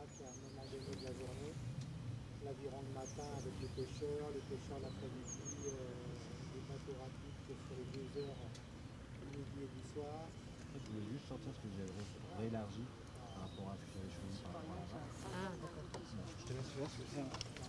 à un moment donné de la journée. L'aviron le matin avec les pêcheurs, les pêcheurs l'après-midi, euh, les bateaux rapides sur les deux heures, midi et du soir. Je voulais juste sortir ce que j'ai réélargi par rapport à ce que j'avais choisi par rapport à la Ah, d'accord. Je te laisse faire ce que c'est.